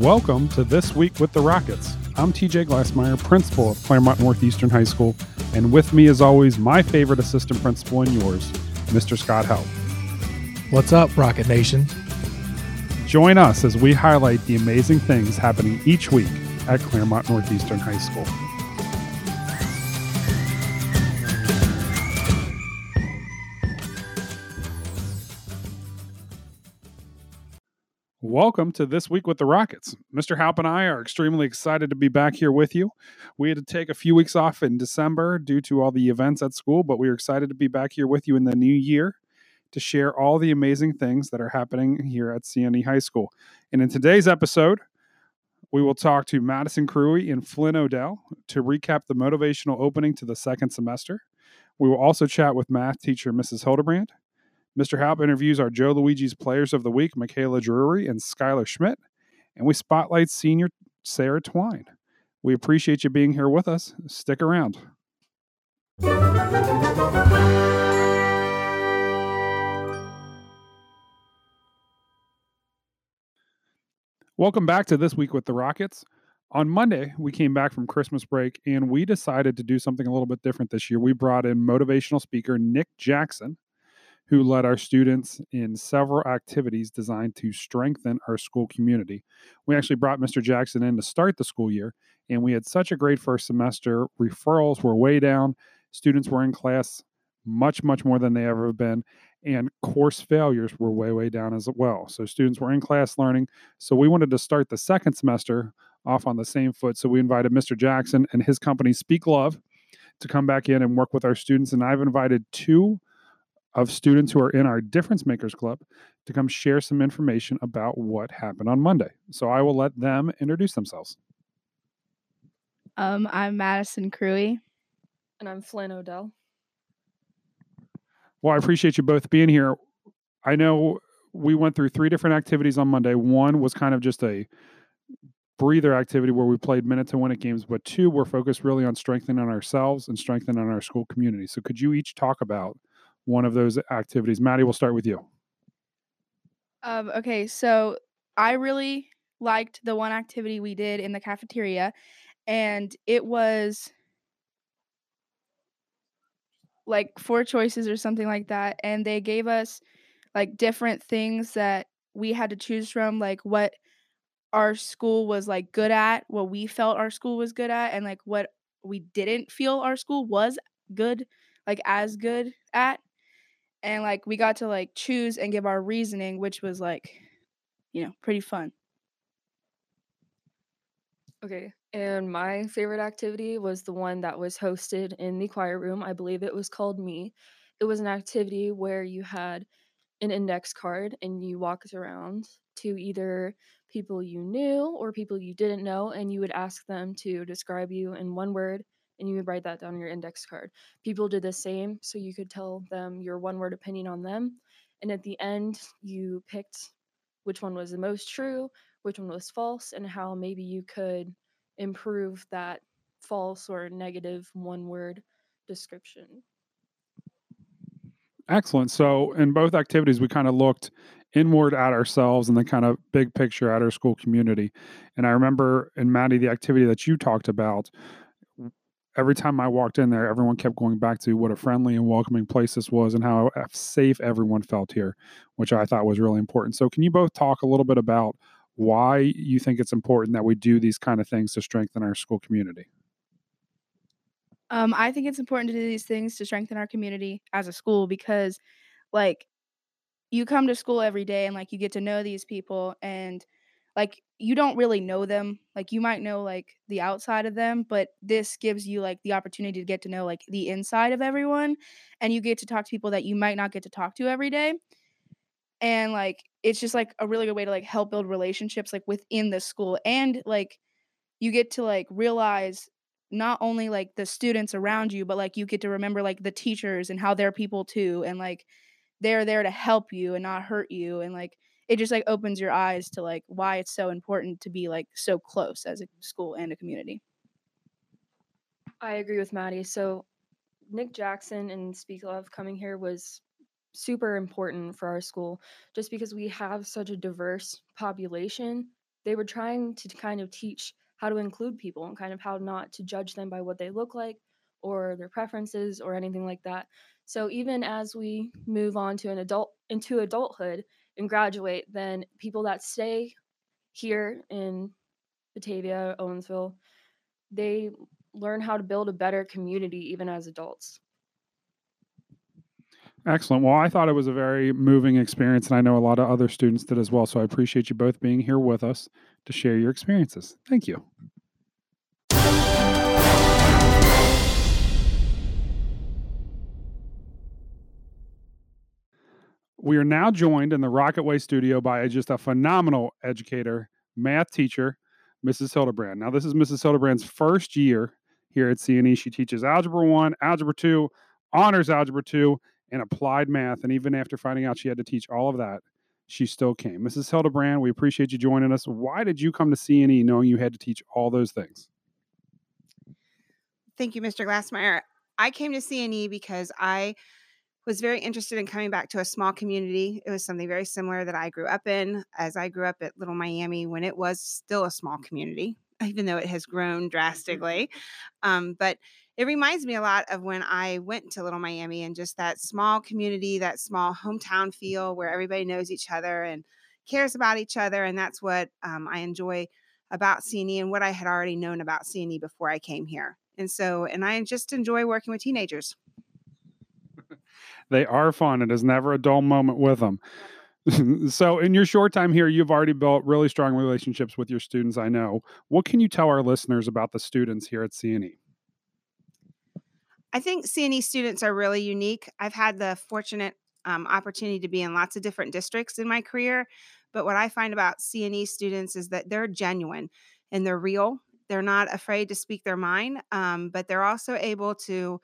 Welcome to This Week with the Rockets. I'm TJ Glassmeyer, principal of Clermont Northeastern High School, and with me, as always, my favorite assistant principal and yours, Mr. Scott Halp. What's up, Rocket Nation? Join us as we highlight the amazing things happening each week at Clermont Northeastern High School. Welcome to This Week with the Rockets. Mr. Halp and I are extremely excited to be back here with you. We had to take a few weeks off in December due to all the events at school, but we are excited to be back here with you in the new year to share all the amazing things that are happening here at CNE High School. And in today's episode, we will talk to Madison Crewy and Flynn Odell to recap the motivational opening to the second semester. We will also chat with math teacher Mrs. Hildebrand Mr. Halp interviews our Joe Luigi's Players of the Week, Michaela Drury and Skylar Schmidt, and we spotlight senior Sarah Twine. We appreciate you being here with us. Stick around. Welcome back to This Week with the Rockets. On Monday, we came back from Christmas break and we decided to do something a little bit different this year. We brought in motivational speaker Nick Jackson who led our students in several activities designed to strengthen our school community. We actually brought Mr. Jackson in to start the school year, and we had such a great first semester. Referrals were way down, students were in class much, much more than they ever have been. And course failures were way, way down as well. So students were in class learning. So we wanted to start the second semester off on the same foot. So we invited Mr. Jackson and his company, Speak Love, to come back in and work with our students. And I've invited two of students who are in our Difference Makers Club to come share some information about what happened on Monday. So I will let them introduce themselves. Um, I'm Madison Crewy. And I'm Flynn Odell. Well, I appreciate you both being here. I know we went through three different activities on Monday. One was kind of just a breather activity where we played minute to win it games, but two were focused really on strengthening ourselves and strengthening our school community. So could you each talk about one of those activities. Maddie, we'll start with you. Um, okay, so I really liked the one activity we did in the cafeteria, and it was like four choices or something like that. And they gave us like different things that we had to choose from, like what our school was like good at, what we felt our school was good at, and like what we didn't feel our school was good, like as good at and like we got to like choose and give our reasoning which was like you know pretty fun. Okay and my favorite activity was the one that was hosted in the choir room i believe it was called me. It was an activity where you had an index card and you walked around to either people you knew or people you didn't know and you would ask them to describe you in one word and you would write that down on your index card. People did the same, so you could tell them your one word opinion on them. And at the end, you picked which one was the most true, which one was false, and how maybe you could improve that false or negative one word description. Excellent. So, in both activities, we kind of looked inward at ourselves and then kind of big picture at our school community. And I remember in Maddie, the activity that you talked about, every time I walked in there, everyone kept going back to what a friendly and welcoming place this was and how safe everyone felt here, which I thought was really important. So, can you both talk a little bit about why you think it's important that we do these kind of things to strengthen our school community? Um, I think it's important to do these things to strengthen our community as a school because, like, you come to school every day and like you get to know these people and like you don't really know them like you might know like the outside of them but this gives you like the opportunity to get to know like the inside of everyone and you get to talk to people that you might not get to talk to every day and like it's just like a really good way to like help build relationships like within the school and like you get to like realize not only like the students around you but like you get to remember like the teachers and how they're people too and like they're there to help you and not hurt you and like it just like opens your eyes to like why it's so important to be like so close as a school and a community. I agree with Maddie. So Nick Jackson and Speak Love coming here was super important for our school just because we have such a diverse population they were trying to kind of teach how to include people and kind of how not to judge them by what they look like or their preferences or anything like that. So even as we move on to an adult into adulthood and graduate, then people that stay here in Batavia, Owensville, they learn how to build a better community even as adults. Excellent. Well, I thought it was a very moving experience, and I know a lot of other students did as well. So I appreciate you both being here with us to share your experiences. Thank you. We are now joined in the Rocket Way studio by just a phenomenal educator, math teacher, Mrs. Hildebrand. Now, this is Mrs. Hildebrand's first year here at CNE. She teaches Algebra 1, Algebra 2, Honors Algebra 2, and Applied Math. And even after finding out she had to teach all of that, she still came. Mrs. Hildebrand, we appreciate you joining us. Why did you come to CNE knowing you had to teach all those things? Thank you, Mr. Glassmeyer. I came to CNE because I was very interested in coming back to a small community. It was something very similar that I grew up in, as I grew up at Little Miami when it was still a small community, even though it has grown drastically. Um, but it reminds me a lot of when I went to Little Miami and just that small community, that small hometown feel where everybody knows each other and cares about each other. And that's what um, I enjoy about CNE and what I had already known about CNE before I came here. And so, and I just enjoy working with teenagers. They are fun. It is never a dull moment with them. so, in your short time here, you've already built really strong relationships with your students, I know. What can you tell our listeners about the students here at CNE? I think CNE students are really unique. I've had the fortunate um, opportunity to be in lots of different districts in my career. But what I find about CNE students is that they're genuine and they're real. They're not afraid to speak their mind, um, but they're also able to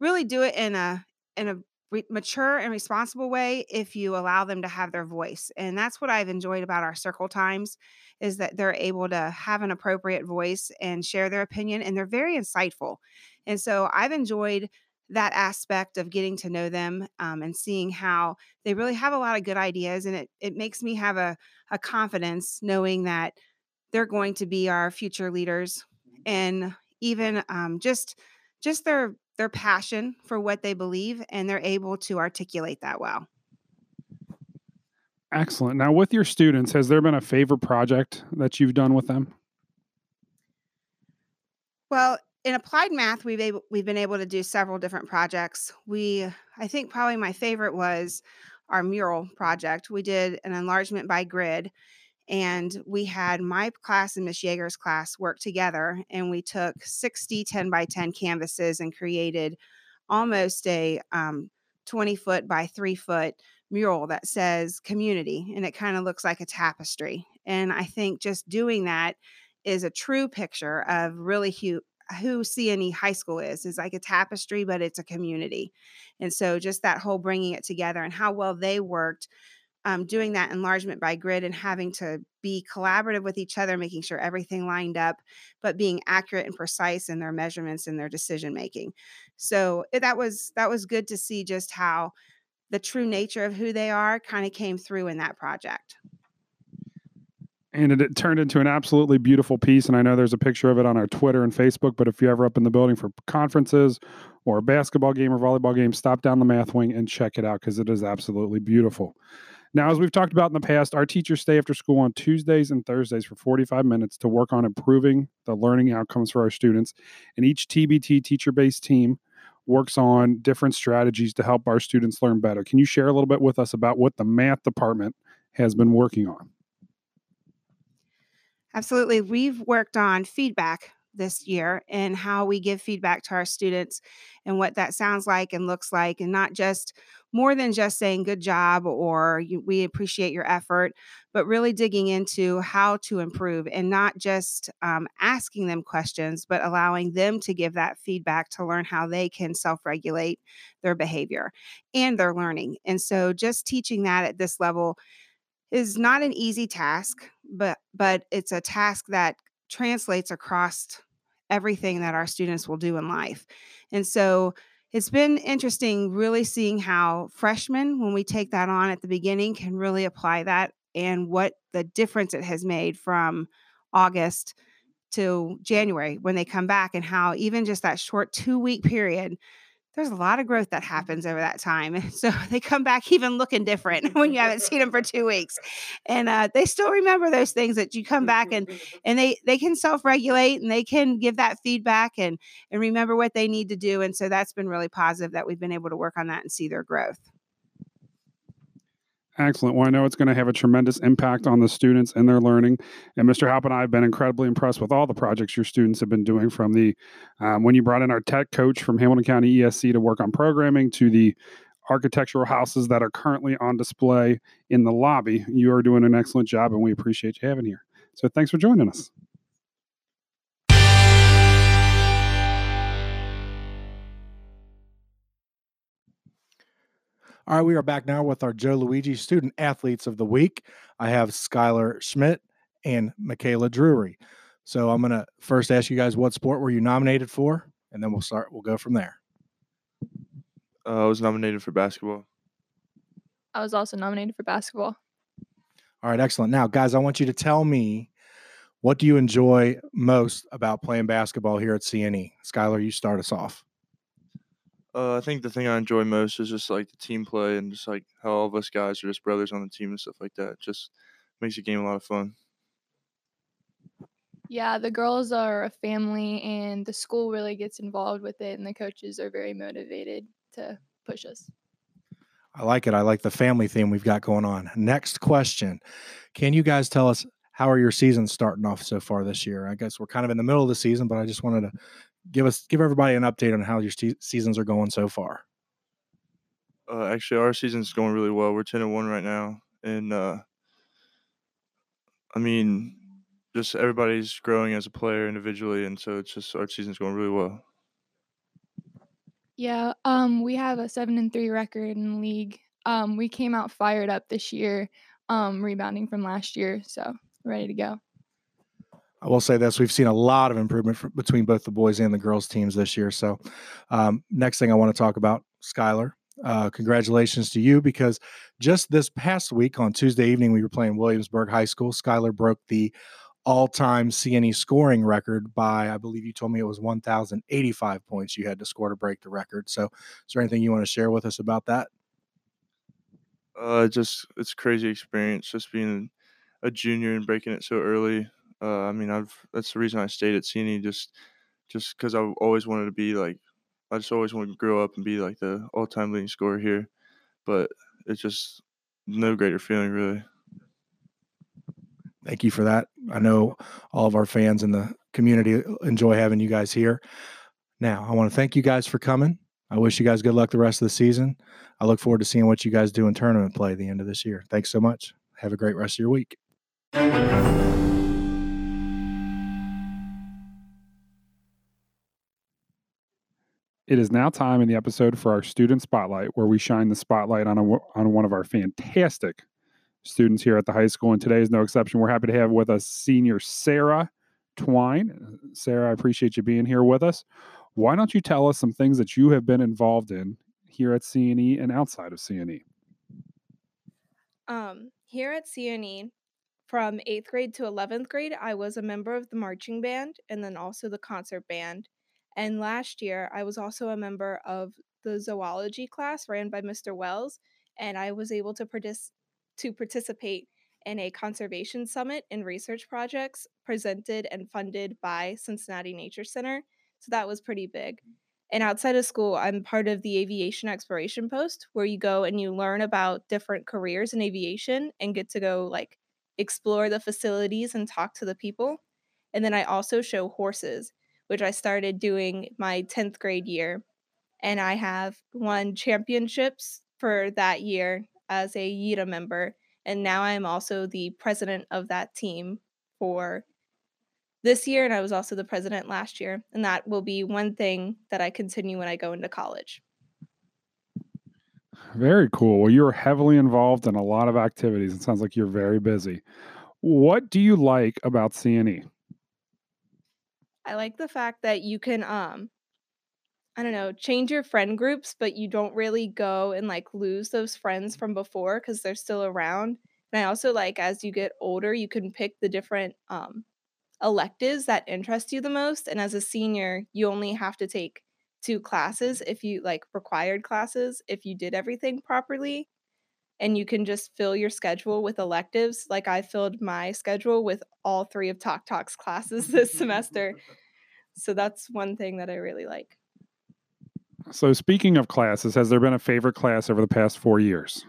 really do it in a in a re- mature and responsible way if you allow them to have their voice. And that's what I've enjoyed about our circle times is that they're able to have an appropriate voice and share their opinion and they're very insightful. And so I've enjoyed that aspect of getting to know them um, and seeing how they really have a lot of good ideas and it, it makes me have a, a confidence knowing that they're going to be our future leaders and even um, just just their their passion for what they believe and they're able to articulate that well. Excellent. Now, with your students, has there been a favorite project that you've done with them? Well, in applied math, we've able, we've been able to do several different projects. We, I think, probably my favorite was our mural project. We did an enlargement by grid, and we had my class and Miss Yeager's class work together and we took 60 10 by 10 canvases and created almost a um, 20 foot by 3 foot mural that says community and it kind of looks like a tapestry and i think just doing that is a true picture of really who who CNE high school is. Is like a tapestry but it's a community and so just that whole bringing it together and how well they worked um, doing that enlargement by grid and having to be collaborative with each other, making sure everything lined up, but being accurate and precise in their measurements and their decision making. So eh, that was that was good to see just how the true nature of who they are kind of came through in that project. And it, it, turned into an absolutely beautiful piece. And I know there's a picture of it on our Twitter and Facebook. But if you're ever up in the building for conferences or a basketball game or volleyball game, stop down the math wing and check it out because it is absolutely beautiful. Now, as we've talked about in the past, our teachers stay after school on Tuesdays and Thursdays for 45 minutes to work on improving the learning outcomes for our students. And each TBT teacher based team works on different strategies to help our students learn better. Can you share a little bit with us about what the math department has been working on? Absolutely. We've worked on feedback this year and how we give feedback to our students and what that sounds like and looks like, and not just more than just saying good job or we appreciate your effort, but really digging into how to improve and not just um, asking them questions, but allowing them to give that feedback to learn how they can self regulate their behavior and their learning. And so just teaching that at this level is not an easy task but but it's a task that translates across everything that our students will do in life. And so it's been interesting really seeing how freshmen, when we take that on at the beginning, can really apply that and what the difference it has made from August to January when they come back, and how even just that short two week period there's a lot of growth that happens over that time. So they come back even looking different when you haven't seen them for two weeks, and uh, they still remember those things that you come back and and they they can self regulate and they can give that feedback and and remember what they need to do. And so that's been really positive that we've been able to work on that and see their growth. Excellent. Well, I know it's going to have a tremendous impact on the students and their learning. And Mr. Halp and I have been incredibly impressed with all the projects your students have been doing from the um, when you brought in our tech coach from Hamilton County ESC to work on programming to the architectural houses that are currently on display in the lobby. You are doing an excellent job and we appreciate you having here. So thanks for joining us. All right, we are back now with our Joe Luigi Student Athletes of the Week. I have Skylar Schmidt and Michaela Drury. So I'm going to first ask you guys what sport were you nominated for, and then we'll start. We'll go from there. Uh, I was nominated for basketball. I was also nominated for basketball. All right, excellent. Now, guys, I want you to tell me what do you enjoy most about playing basketball here at CNE? Skylar, you start us off. Uh, I think the thing I enjoy most is just like the team play and just like how all of us guys are just brothers on the team and stuff like that. Just makes the game a lot of fun. Yeah, the girls are a family and the school really gets involved with it and the coaches are very motivated to push us. I like it. I like the family theme we've got going on. Next question. Can you guys tell us how are your seasons starting off so far this year? I guess we're kind of in the middle of the season, but I just wanted to give us give everybody an update on how your seasons are going so far. Uh, actually, our season's going really well. We're ten and one right now, and uh, I mean, just everybody's growing as a player individually, and so it's just our season's going really well. Yeah, um, we have a seven and three record in the league. Um, we came out fired up this year, um, rebounding from last year, so ready to go. I will say this: we've seen a lot of improvement for, between both the boys and the girls teams this year. So, um, next thing I want to talk about, Skylar. Uh, congratulations to you because just this past week on Tuesday evening we were playing Williamsburg High School. Skylar broke the all-time CNE scoring record by I believe you told me it was 1,085 points you had to score to break the record. So, is there anything you want to share with us about that? Uh, just it's crazy experience just being a junior and breaking it so early. Uh, I mean, I've that's the reason I stayed at CNE just just because I always wanted to be like I just always wanted to grow up and be like the all time leading scorer here. But it's just no greater feeling really. Thank you for that. I know all of our fans in the community enjoy having you guys here. Now, I want to thank you guys for coming. I wish you guys good luck the rest of the season. I look forward to seeing what you guys do in tournament play at the end of this year. Thanks so much. Have a great rest of your week. It is now time in the episode for our student spotlight, where we shine the spotlight on a, on one of our fantastic students here at the high school. And today is no exception. We're happy to have with us senior Sarah Twine. Sarah, I appreciate you being here with us. Why don't you tell us some things that you have been involved in here at CNE and outside of CNE? Um, here at CNE, from eighth grade to 11th grade, I was a member of the marching band and then also the concert band. And last year, I was also a member of the zoology class ran by Mr. Wells, and I was able to, partic- to participate in a conservation summit and research projects presented and funded by Cincinnati Nature Center. So that was pretty big. Mm. And outside of school, I'm part of the aviation exploration post where you go and you learn about different careers in aviation and get to go like explore the facilities and talk to the people. And then I also show horses which I started doing my 10th grade year. And I have won championships for that year as a YITA member. And now I am also the president of that team for this year. And I was also the president last year. And that will be one thing that I continue when I go into college. Very cool. Well, you're heavily involved in a lot of activities. It sounds like you're very busy. What do you like about CNE? I like the fact that you can um I don't know, change your friend groups, but you don't really go and like lose those friends from before cuz they're still around And I also like as you get older, you can pick the different um, electives that interest you the most. And as a senior, you only have to take two classes if you like required classes if you did everything properly. And you can just fill your schedule with electives. Like I filled my schedule with all three of Talk Talk's classes this semester. So that's one thing that I really like. So, speaking of classes, has there been a favorite class over the past four years?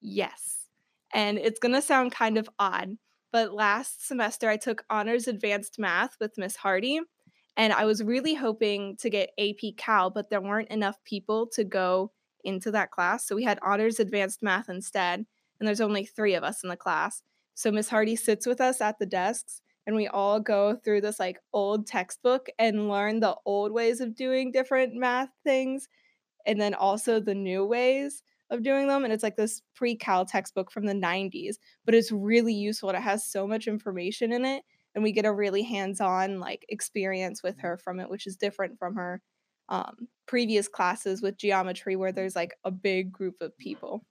Yes. And it's going to sound kind of odd, but last semester I took honors advanced math with Miss Hardy. And I was really hoping to get AP Cal, but there weren't enough people to go into that class. So we had honors advanced math instead. And there's only three of us in the class. So Miss Hardy sits with us at the desks and we all go through this like old textbook and learn the old ways of doing different math things and then also the new ways of doing them and it's like this pre-cal textbook from the 90s but it's really useful it has so much information in it and we get a really hands-on like experience with her from it which is different from her um, previous classes with geometry where there's like a big group of people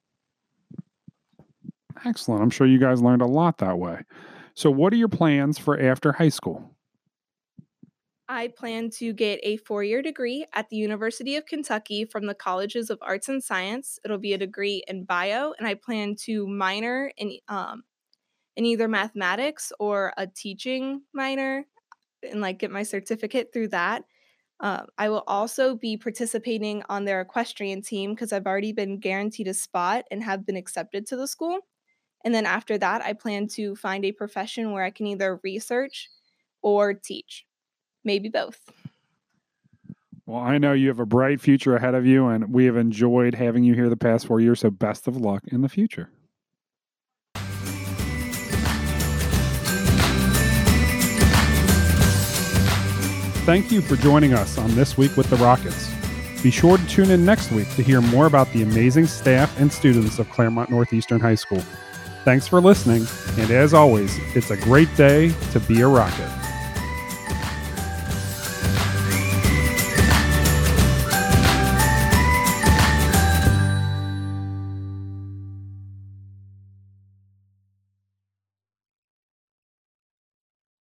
Excellent. I'm sure you guys learned a lot that way. So, what are your plans for after high school? I plan to get a four year degree at the University of Kentucky from the Colleges of Arts and Science. It'll be a degree in bio, and I plan to minor in, um, in either mathematics or a teaching minor and like get my certificate through that. Uh, I will also be participating on their equestrian team because I've already been guaranteed a spot and have been accepted to the school. And then after that, I plan to find a profession where I can either research or teach, maybe both. Well, I know you have a bright future ahead of you, and we have enjoyed having you here the past four years. So, best of luck in the future. Thank you for joining us on This Week with the Rockets. Be sure to tune in next week to hear more about the amazing staff and students of Clermont Northeastern High School. Thanks for listening, and as always, it's a great day to be a rocket.